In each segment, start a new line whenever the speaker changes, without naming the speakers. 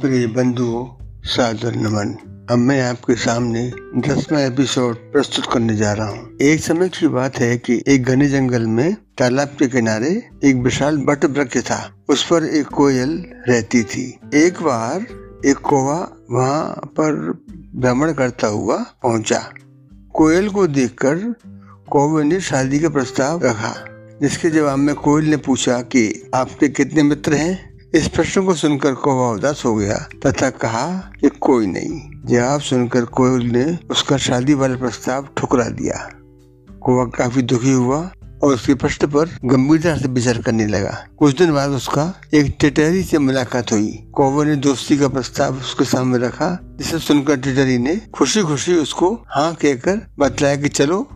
प्रिय बंधुओं सादर नमन। अब मैं आपके सामने दसवा एपिसोड प्रस्तुत करने जा रहा हूँ। एक समय की बात है कि एक घने जंगल में तालाब के किनारे एक विशाल बट वृक्ष था। उस पर एक कोयल रहती थी। एक बार एक कोवा वहाँ पर भ्रमण करता हुआ पहुँचा। कोयल को देखकर कौवे ने शादी का प्रस्ताव रखा, जिसके जवाब में कोयल ने पूछा कि आपके कितने मित्र हैं? इस प्रश्न को सुनकर कौवा उदास हो गया। तथा कहा कि कोई नहीं। जवाब सुनकर कोयल ने उसका शादी वाला प्रस्ताव ठुकरा दिया। कौवा काफ़ी दुखी हुआ और उसके प्रश्न पर गंभीरता से विचार करने लगा। कुछ दिन बाद उसका एक टिटहरी से मुलाकात हुई। कौवा ने दोस्ती का प्रस्ताव उसके सामने रखा, जिसे सुनकर टिटहरी ने खुशी खुशी उसको हाँ कहकर बतलाया कि चलो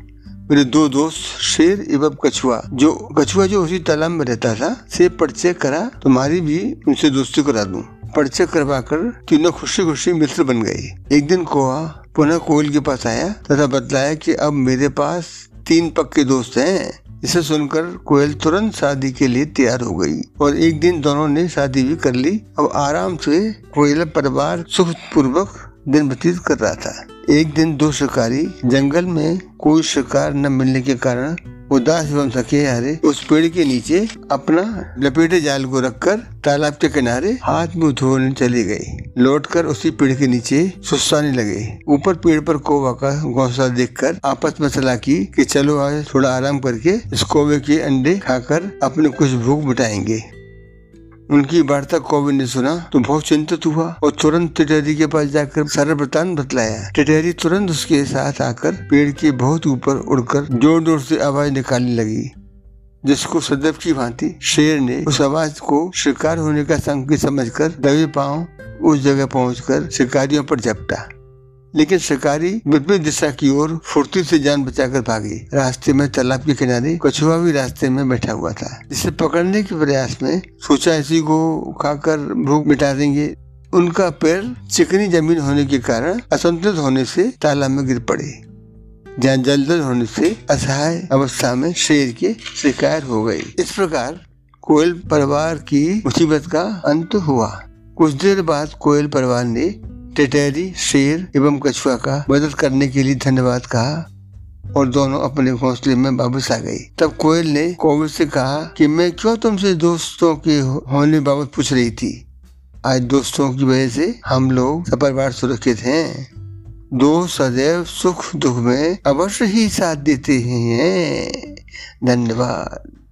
मेरे दो दोस्त शेर एवं कछुआ, जो कछुआ जो उसी तालाब में रहता था, से परिचय करा तुम्हारी भी उनसे दोस्ती करा दूँ। परिचय करवा कर तीनों खुशी खुशी मित्र बन गए। एक दिन कोआ पुनः कोयल के पास आया, तथा बतलाया कि अब मेरे पास तीन पक्के दोस्त हैं। इसे सुनकर कोयल तुरंत शादी के लिए तैयार हो गई, और एक दिन दोनों ने शादी भी कर ली। अब आराम से कोयल परिवार सुख पूर्वक दिन व्यतीत कर रहा था। एक दिन दो शिकारी जंगल में कोई शिकार न मिलने के कारण उदास एवं थके हारे उस पेड़ के नीचे अपना लपेटे जाल को रखकर तालाब के किनारे हाथ मुँह धोने चले गए। लौटकर उसी पेड़ के नीचे सुस्ताने लगे। ऊपर पेड़ पर कौवा का घोंसला देखकर आपस में सलाह की कि चलो आज थोड़ा आराम करके इस कौवे के अंडे खाकर अपने कुछ भूख मिटाएँगे। उनकी वार्ता कोविंद ने सुना तो बहुत चिंतित हुआ और तुरंत टिटहरी के पास जाकर सारा वृतान बतलाया। टिटहरी तुरंत उसके साथ आकर पेड़ के बहुत ऊपर उड़कर ज़ोर ज़ोर से आवाज़ निकालने लगी, जिसको सदैव की भांति शेर ने उस आवाज़ को शिकार होने का संकेत समझकर दबे पाँव उस जगह पहुंचकर शिकारियों पर झपटा। लेकिन शिकारी विपरीत दिशा की ओर फुर्ती से जान बचाकर भागी। रास्ते में तालाब के किनारे कछुआ भी रास्ते में बैठा हुआ था। जिसे पकड़ने के प्रयास में सोचा इसी को खाकर भूख मिटा देंगे। उनका पैर चिकनी ज़मीन होने के कारण असंतुलित होने से तालाब में गिर पड़े। जहाँ जलदल होने से असहाय अवस्था में शेर के शिकार हो गई इस प्रकार कोयल परिवार की मुसीबत का अंत हुआ। कुछ देर बाद कोयल परिवार ने टेटेरी शेर एवं कछुआ का मदद करने के लिए धन्यवाद कहा और दोनों अपने घोंसले में वापस आ गई तब कोयल ने कोविड से कहा कि मैं क्यों तुमसे दोस्तों के होने बाबत पूछ रही थी? आज दोस्तों की वजह से हम लोग सपरिवार सुरक्षित हैं। दो सदैव सुख दुख में अवश्य ही साथ देते हैं। धन्यवाद।